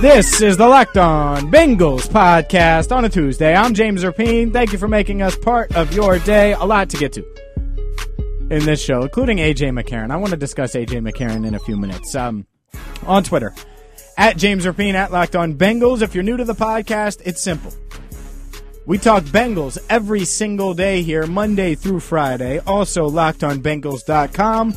This is the Locked On Bengals podcast on a Tuesday. I'm James Rapien. Thank you for making us part of your day. A lot to get to in this show, including AJ McCarron. I want to discuss AJ McCarron in a few minutes. Um, on Twitter, at James Rapien, at Locked On Bengals. If you're new to the podcast, it's simple. We talk Bengals every single day here, Monday through Friday. Also, lockedonbengals.com,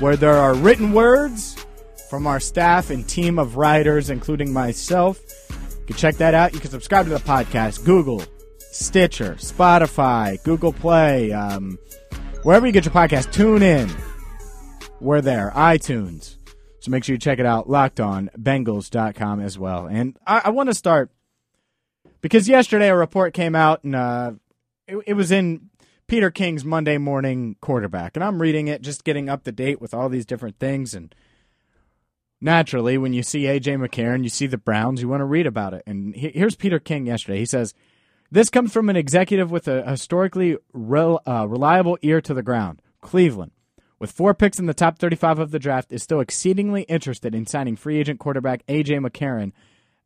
where there are written words from our staff and team of writers, including myself. You can check that out. You can subscribe to the podcast, Google, Stitcher, Spotify, Google Play, um, wherever you get your podcast. Tune in. We're there. iTunes. So make sure you check it out. Locked on LockedOnBengals.com as well. And I, I want to start because yesterday a report came out and uh, it, it was in Peter King's Monday Morning Quarterback, and I'm reading it, just getting up to date with all these different things and naturally, when you see AJ McCarron, you see the Browns, you want to read about it. And here's Peter King yesterday. He says, This comes from an executive with a historically rel- uh, reliable ear to the ground. Cleveland, with four picks in the top 35 of the draft, is still exceedingly interested in signing free agent quarterback AJ McCarron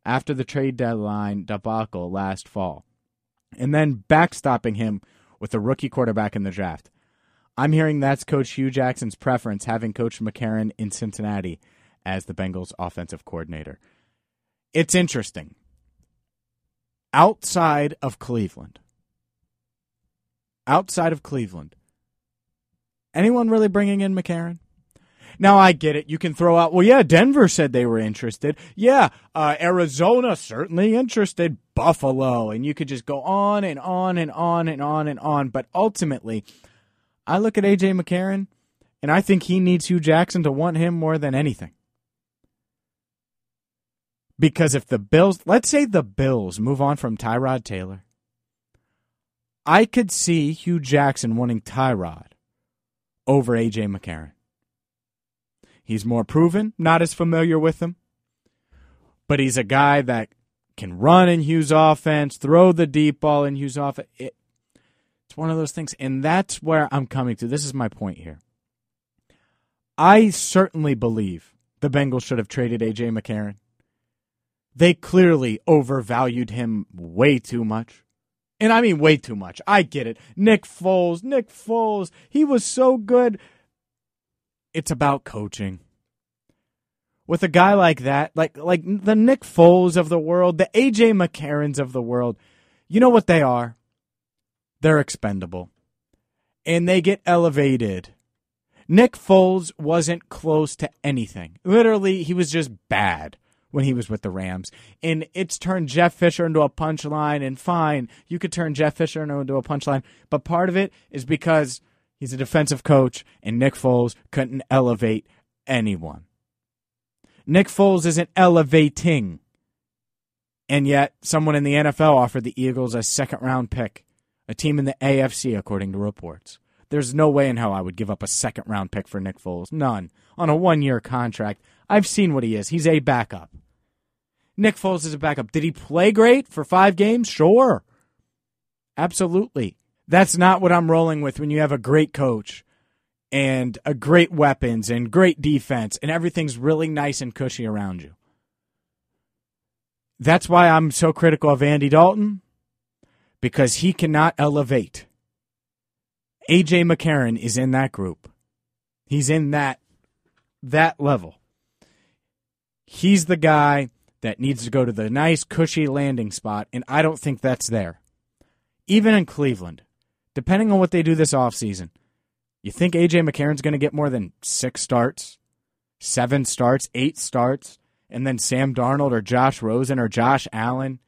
after the trade deadline debacle last fall, and then backstopping him with a rookie quarterback in the draft. I'm hearing that's Coach Hue Jackson's preference, having coached McCarron in Cincinnati as the Bengals offensive coordinator. It's interesting. Outside of Cleveland, outside of Cleveland, anyone really bringing in McCarron? Now I get it. You can throw out, well, yeah, Denver said they were interested. Yeah, uh, Arizona certainly interested. Buffalo, and you could just go on and on and on and on and on. But ultimately, I look at AJ McCarron, and I think he needs Hue Jackson to want him more than anything. Because if the Bills, let's say the Bills move on from Tyrod Taylor, I could see Hue Jackson wanting Tyrod over AJ McCarron. He's more proven, not as familiar with him, but he's a guy that can run in Hue's offense, throw the deep ball in Hue's offense. It, it's one of those things, and that's where I'm coming to. This is my point here. I certainly believe the Bengals should have traded AJ McCarron. They clearly overvalued him way too much. And I mean way too much. I get it. Nick Foles, Nick Foles, he was so good. It's about coaching. With a guy like that, like like the Nick Foles of the world, the AJ McCarrons of the world, you know what they are? They're expendable. And they get elevated. Nick Foles wasn't close to anything. Literally, he was just bad when he was with the Rams. And it's turned Jeff Fisher into a punchline, and fine, you could turn Jeff Fisher into a punchline. But part of it is because he's a defensive coach, and Nick Foles couldn't elevate anyone. Nick Foles isn't elevating. And yet, someone in the NFL offered the Eagles a second round pick, a team in the AFC, according to reports. There's no way in hell I would give up a second round pick for Nick Foles. None. On a one year contract. I've seen what he is. He's a backup. Nick Foles is a backup. Did he play great for five games? Sure. Absolutely. That's not what I'm rolling with when you have a great coach and a great weapons and great defense and everything's really nice and cushy around you. That's why I'm so critical of Andy Dalton because he cannot elevate. AJ McCarron is in that group. He's in that that level. He's the guy that needs to go to the nice, cushy landing spot, and I don't think that's there. Even in Cleveland, depending on what they do this offseason, you think AJ McCarron's going to get more than six starts, seven starts, eight starts, and then Sam Darnold or Josh Rosen or Josh Allen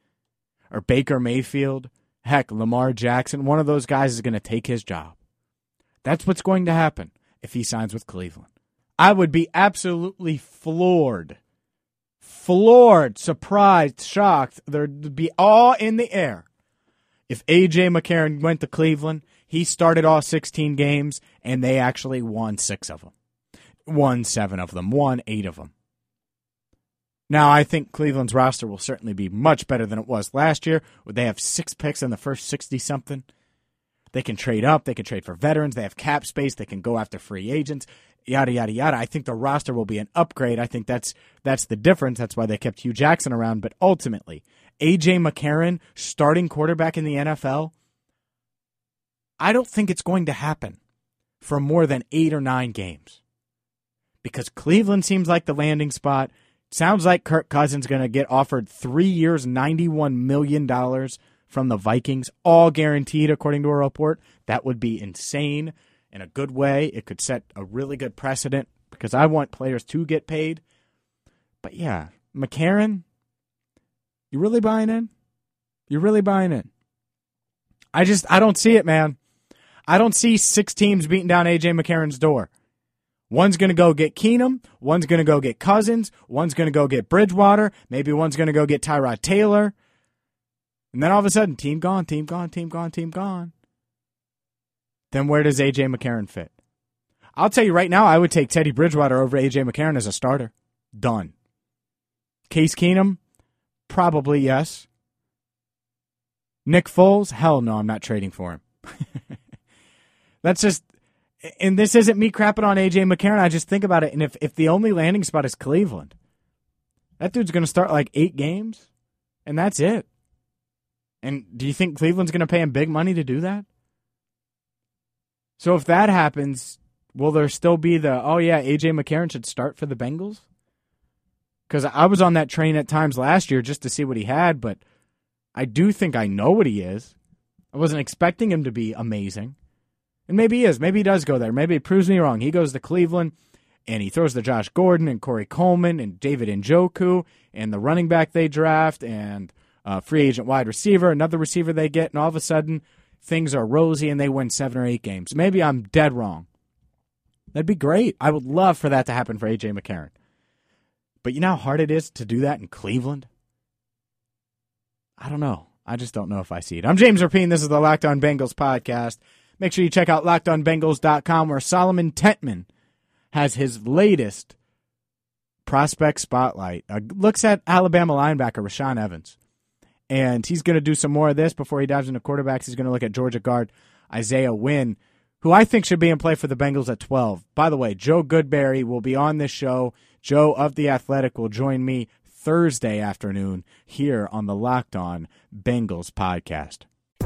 or Baker Mayfield, heck, Lamar Jackson, one of those guys is going to take his job. That's what's going to happen if he signs with Cleveland. I would be absolutely floored floored, surprised, shocked. There'd be all in the air If AJ McCarron went to Cleveland, he started all 16 games and they actually won six of them, won seven of them, won eight of them. Now, I think Cleveland's roster will certainly be much better than it was last year. They have six picks in the first 60 something. They can trade up. They can trade for veterans. They have cap space. They can go after free agents. Yada yada yada. I think the roster will be an upgrade. I think that's that's the difference. That's why they kept Hue Jackson around. But ultimately, AJ McCarron starting quarterback in the NFL. I don't think it's going to happen for more than eight or nine games because Cleveland seems like the landing spot. Sounds like Kirk Cousins going to get offered three years, $91 million from the Vikings, all guaranteed, according to a report. That would be insane in a good way. It could set a really good precedent because I want players to get paid. But yeah, McCarron, you really buying in? You're really buying in? I just, I don't see it, man. I don't see six teams beating down AJ McCarron's door. One's going to go get Keenum. One's going to go get Cousins. One's going to go get Bridgewater. Maybe one's going to go get Tyrod Taylor. And then all of a sudden, team gone, team gone, team gone, team gone. Then where does AJ McCarron fit? I'll tell you right now, I would take Teddy Bridgewater over AJ McCarron as a starter. Done. Case Keenum, probably yes. Nick Foles, hell no, I'm not trading for him. That's just, and this isn't me crapping on AJ McCarron. I just think about it, and if if the only landing spot is Cleveland, that dude's going to start like eight games, and that's it. And do you think Cleveland's going to pay him big money to do that? So if that happens, will there still be the oh yeah, AJ McCarron should start for the Bengals? Because I was on that train at times last year just to see what he had, but I do think I know what he is. I wasn't expecting him to be amazing. And maybe he is. Maybe he does go there. Maybe it proves me wrong. He goes to Cleveland and he throws to Josh Gordon and Corey Coleman and David Njoku and the running back they draft and free agent wide receiver, another receiver they get, and all of a sudden things are rosy and they win seven or eight games. Maybe I'm dead wrong. That'd be great. I would love for that to happen for AJ McCarron. But you know how hard it is to do that in Cleveland? I don't know. I just don't know if I see it. I'm James Rapien. This is the Locked On Bengals podcast. Make sure you check out lockedonbengals.com where Solomon Tentman has his latest prospect spotlight. Uh, looks at Alabama linebacker Rashaan Evans. And he's going to do some more of this before he dives into quarterbacks. He's going to look at Georgia guard Isaiah Wynn, who I think should be in play for the Bengals at 12. By the way, Joe Goodberry will be on this show. Joe of The Athletic will join me Thursday afternoon here on the Locked On Bengals podcast.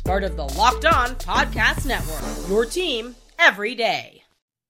part of the Locked On Podcast Network. Your team every day.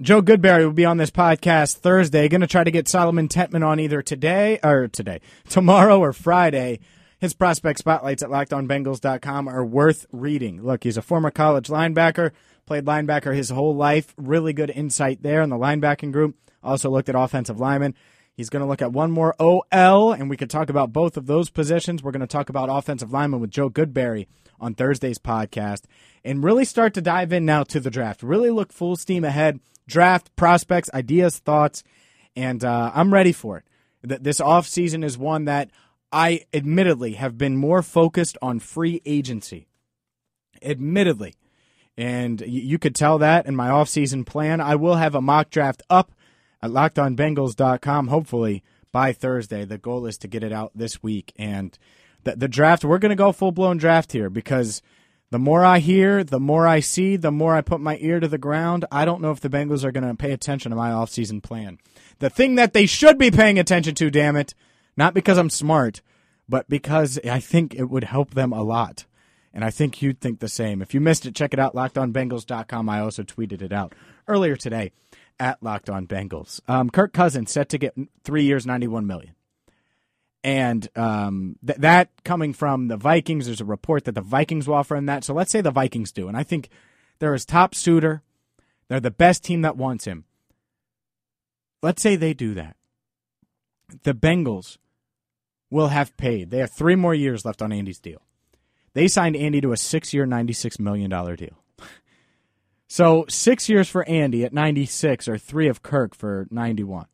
Joe Goodberry will be on this podcast Thursday. Going to try to get Solomon Tentman on either today or today, tomorrow or Friday. His prospect spotlights at lockedonbengals.com are worth reading. Look, he's a former college linebacker Played linebacker his whole life. Really good insight there in the linebacking group. Also looked at offensive linemen. He's going to look at one more OL, and we could talk about both of those positions. We're going to talk about offensive linemen with Joe Goodberry on Thursday's podcast and really start to dive in now to the draft. Really look full steam ahead. Draft, prospects, ideas, thoughts, and uh, I'm ready for it. This offseason is one that I admittedly have been more focused on free agency. Admittedly. And you could tell that in my offseason plan. I will have a mock draft up at lockedonbengals.com, hopefully by Thursday. The goal is to get it out this week. And the, the draft, we're going to go full blown draft here because the more I hear, the more I see, the more I put my ear to the ground. I don't know if the Bengals are going to pay attention to my offseason plan. The thing that they should be paying attention to, damn it, not because I'm smart, but because I think it would help them a lot and I think you'd think the same. If you missed it, check it out, lockedonbengals.com. I also tweeted it out earlier today at Locked On Bengals. Um, Kirk Cousins set to get three years, 91 million. And um, th- that coming from the Vikings, there's a report that the Vikings will offer him that. So let's say the Vikings do. And I think they're his top suitor. They're the best team that wants him. Let's say they do that. The Bengals will have paid. They have three more years left on Andy's deal. They signed Andy to a six year, $96 million deal. So six years for Andy at 96 or three of Kirk for 91.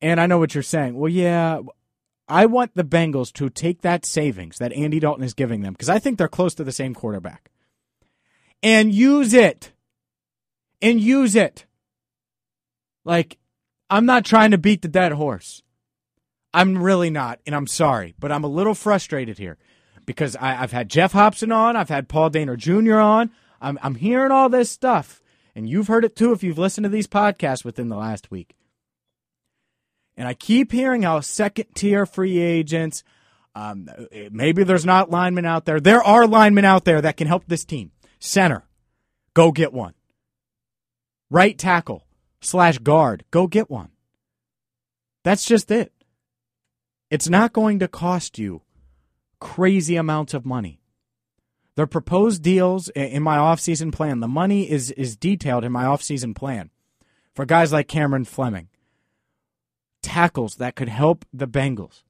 And I know what you're saying. Well, yeah, I want the Bengals to take that savings that Andy Dalton is giving them because I think they're close to the same quarterback and use it. And use it. Like, I'm not trying to beat the dead horse. I'm really not, and I'm sorry, but I'm a little frustrated here because I, have had Geoff Hobson on, I've had Paul Dehner Jr. on. I'm, I'm hearing all this stuff, and you've heard it too if you've listened to these podcasts within the last week. And I keep hearing how second tier free agents, um, maybe there's not linemen out there. There are linemen out there that can help this team. Center, go get one. Right tackle slash guard, go get one. That's just it. It's not going to cost you crazy amounts of money. The proposed deals in my offseason plan, the money is, is detailed in my offseason plan for guys like Cameron Fleming tackles that could help the Bengals.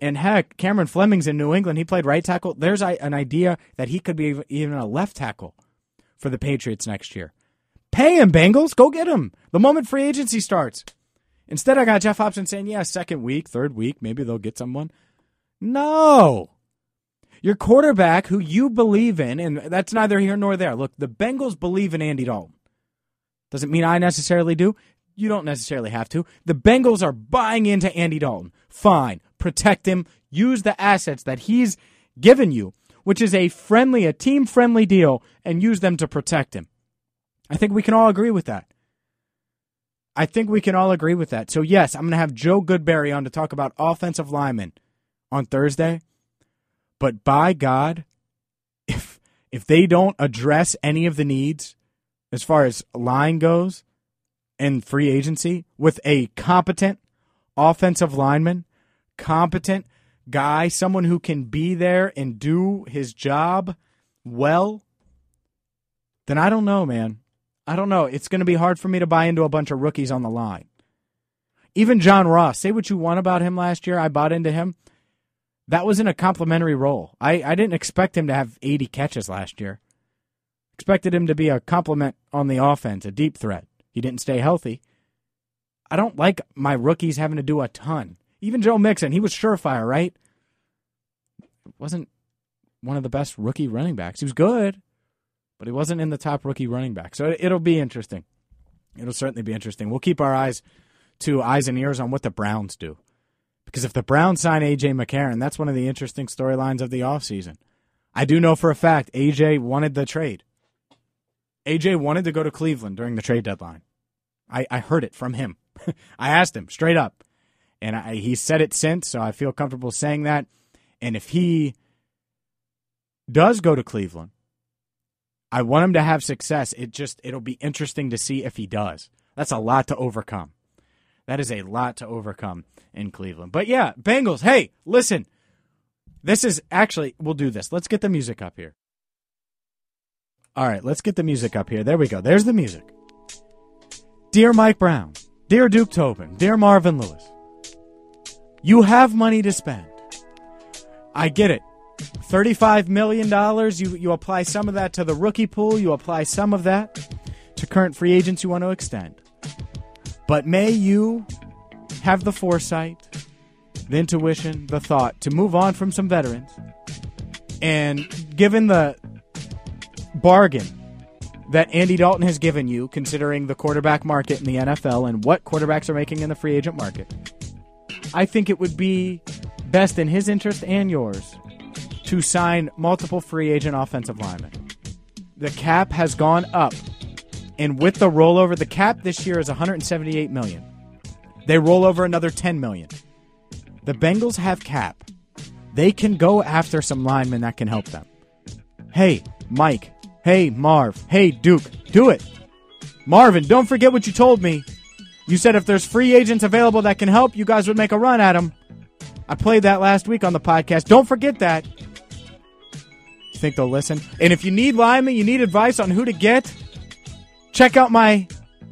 And heck, Cameron Fleming's in New England. He played right tackle. There's an idea that he could be even a left tackle for the Patriots next year. Pay him, Bengals. Go get him. The moment free agency starts. Instead, I got Geoff Hobson saying, yeah, second week, third week, maybe they'll get someone. No. Your quarterback, who you believe in, and that's neither here nor there. Look, the Bengals believe in Andy Dalton. Doesn't mean I necessarily do. You don't necessarily have to. The Bengals are buying into Andy Dalton. Fine. Protect him. Use the assets that he's given you, which is a friendly, a team friendly deal, and use them to protect him. I think we can all agree with that. I think we can all agree with that. So, yes, I'm going to have Joe Goodberry on to talk about offensive linemen on Thursday. But by God, if if they don't address any of the needs as far as line goes, and free agency with a competent offensive lineman, competent guy, someone who can be there and do his job well, then I don't know, man. I don't know. It's going to be hard for me to buy into a bunch of rookies on the line. Even John Ross, say what you want about him last year. I bought into him. That was in a complimentary role. I, I didn't expect him to have 80 catches last year. Expected him to be a complement on the offense, a deep threat. He didn't stay healthy. I don't like my rookies having to do a ton. Even Joe Mixon, he was surefire, right? Wasn't one of the best rookie running backs. He was good, but he wasn't in the top rookie running back. So it'll be interesting. It'll certainly be interesting. We'll keep our eyes to eyes and ears on what the Browns do. Because if the Browns sign AJ McCarron, that's one of the interesting storylines of the offseason. I do know for a fact AJ wanted the trade. AJ wanted to go to Cleveland during the trade deadline. I, I heard it from him. I asked him straight up, and I, he said it since, so I feel comfortable saying that. And if he does go to Cleveland, I want him to have success. It just it'll be interesting to see if he does. That's a lot to overcome. That is a lot to overcome in Cleveland. But yeah, Bengals, hey, listen. This is actually we'll do this. Let's get the music up here. All right, let's get the music up here. There we go. There's the music. Dear Mike Brown, dear Duke Tobin, dear Marvin Lewis, you have money to spend. I get it. $35 million, you, you apply some of that to the rookie pool, you apply some of that to current free agents you want to extend. But may you have the foresight, the intuition, the thought to move on from some veterans. And given the bargain that Andy Dalton has given you, considering the quarterback market in the NFL and what quarterbacks are making in the free agent market. I think it would be best in his interest and yours to sign multiple free agent offensive linemen. The cap has gone up, and with the rollover, the cap this year is 178 million. They roll over another 10 million. The Bengals have cap. They can go after some linemen that can help them. Hey, Mike, Hey, Marv. Hey, Duke. Do it. Marvin, don't forget what you told me. You said if there's free agents available that can help, you guys would make a run at them. I played that last week on the podcast. Don't forget that. You think they'll listen? And if you need linemen, you need advice on who to get, check out my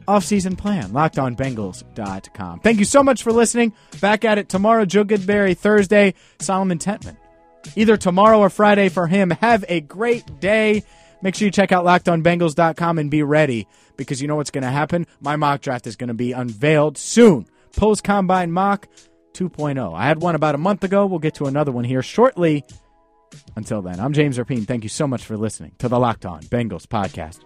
off-season plan, lockedonbengals.com. Thank you so much for listening. Back at it tomorrow, Joe Goodberry, Thursday, Solomon Tentman. Either tomorrow or Friday for him. Have a great day. Make sure you check out lockedonbengals.com and be ready because you know what's going to happen. My mock draft is going to be unveiled soon. Post Combine Mock 2.0. I had one about a month ago. We'll get to another one here shortly. Until then, I'm James Rapien. Thank you so much for listening to the Locked On Bengals podcast.